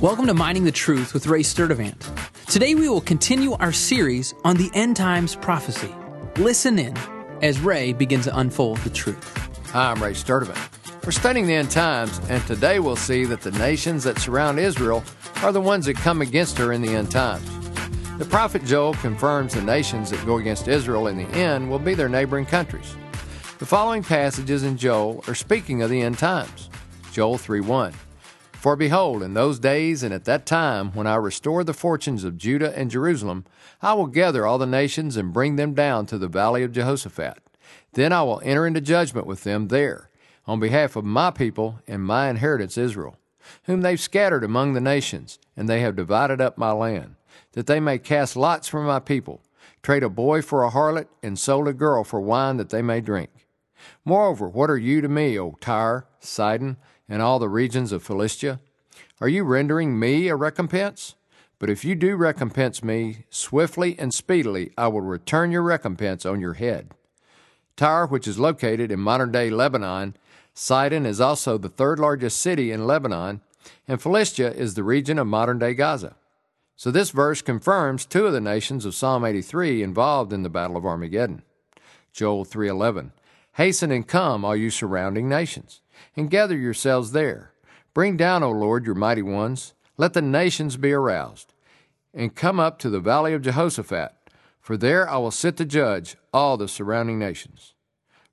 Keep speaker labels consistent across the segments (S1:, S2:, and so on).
S1: Welcome to Mining the Truth with Ray Sturdivant. Today we will continue our series on the end times prophecy. Listen in as Ray begins to unfold the truth.
S2: Hi, I'm Ray Sturdivant. We're studying the end times, and today we'll see that the nations that surround Israel are the ones that come against her in the end times. The prophet Joel confirms the nations that go against Israel in the end will be their neighboring countries. The following passages in Joel are speaking of the end times. Joel 3:1. For behold, in those days and at that time, when I restore the fortunes of Judah and Jerusalem, I will gather all the nations and bring them down to the valley of Jehoshaphat. Then I will enter into judgment with them there, on behalf of my people and my inheritance Israel, whom they've scattered among the nations, and they have divided up my land, that they may cast lots for my people, trade a boy for a harlot, and sold a girl for wine that they may drink. Moreover, what are you to me, O Tyre, Sidon, and all the regions of Philistia? Are you rendering me a recompense? But if you do recompense me, swiftly and speedily I will return your recompense on your head. Tyre, which is located in modern day Lebanon, Sidon is also the third largest city in Lebanon, and Philistia is the region of modern day Gaza. So this verse confirms two of the nations of Psalm 83 involved in the battle of Armageddon. Joel 3:11 Hasten and come, all you surrounding nations and gather yourselves there. Bring down, O Lord, your mighty ones. Let the nations be aroused. And come up to the valley of Jehoshaphat, for there I will sit to judge all the surrounding nations.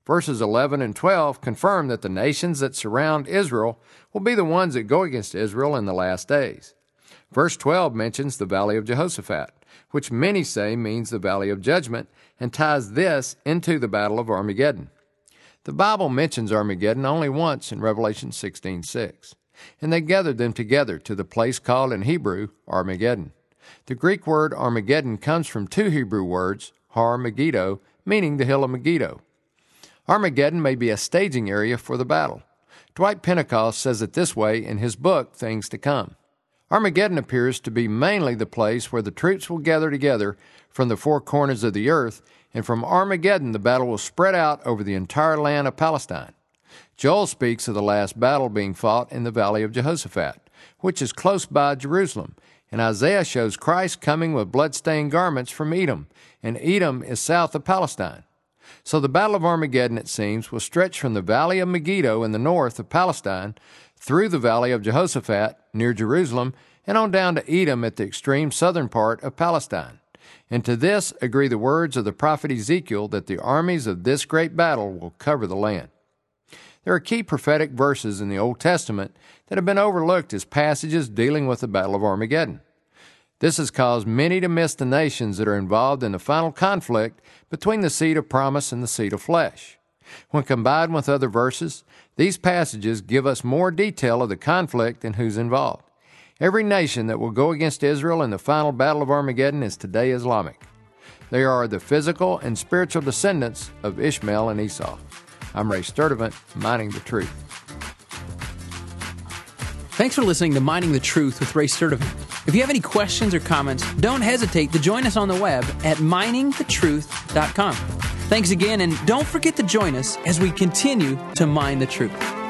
S2: Verses 11 and 12 confirm that the nations that surround Israel will be the ones that go against Israel in the last days. Verse 12 mentions the valley of Jehoshaphat, which many say means the valley of judgment, and ties this into the battle of Armageddon. The Bible mentions Armageddon only once in Revelation 16:6, 6, and they gathered them together to the place called in Hebrew Armageddon. The Greek word Armageddon comes from two Hebrew words, Har Megiddo, meaning the hill of Megiddo. Armageddon may be a staging area for the battle. Dwight Pentecost says it this way in his book, Things to Come. Armageddon appears to be mainly the place where the troops will gather together from the four corners of the earth and from Armageddon the battle will spread out over the entire land of Palestine. Joel speaks of the last battle being fought in the valley of Jehoshaphat, which is close by Jerusalem, and Isaiah shows Christ coming with blood-stained garments from Edom, and Edom is south of Palestine. So the Battle of Armageddon, it seems, will stretch from the valley of Megiddo in the north of Palestine through the valley of Jehoshaphat near Jerusalem and on down to Edom at the extreme southern part of Palestine. And to this agree the words of the prophet Ezekiel that the armies of this great battle will cover the land. There are key prophetic verses in the Old Testament that have been overlooked as passages dealing with the Battle of Armageddon. This has caused many to miss the nations that are involved in the final conflict between the seed of promise and the seed of flesh. When combined with other verses, these passages give us more detail of the conflict and who's involved. Every nation that will go against Israel in the final battle of Armageddon is today Islamic. They are the physical and spiritual descendants of Ishmael and Esau. I'm Ray Sturdivant, Mining the Truth.
S1: Thanks for listening to Mining the Truth with Ray Sturdivant. If you have any questions or comments, don't hesitate to join us on the web at miningthetruth.com. Thanks again, and don't forget to join us as we continue to mine the truth.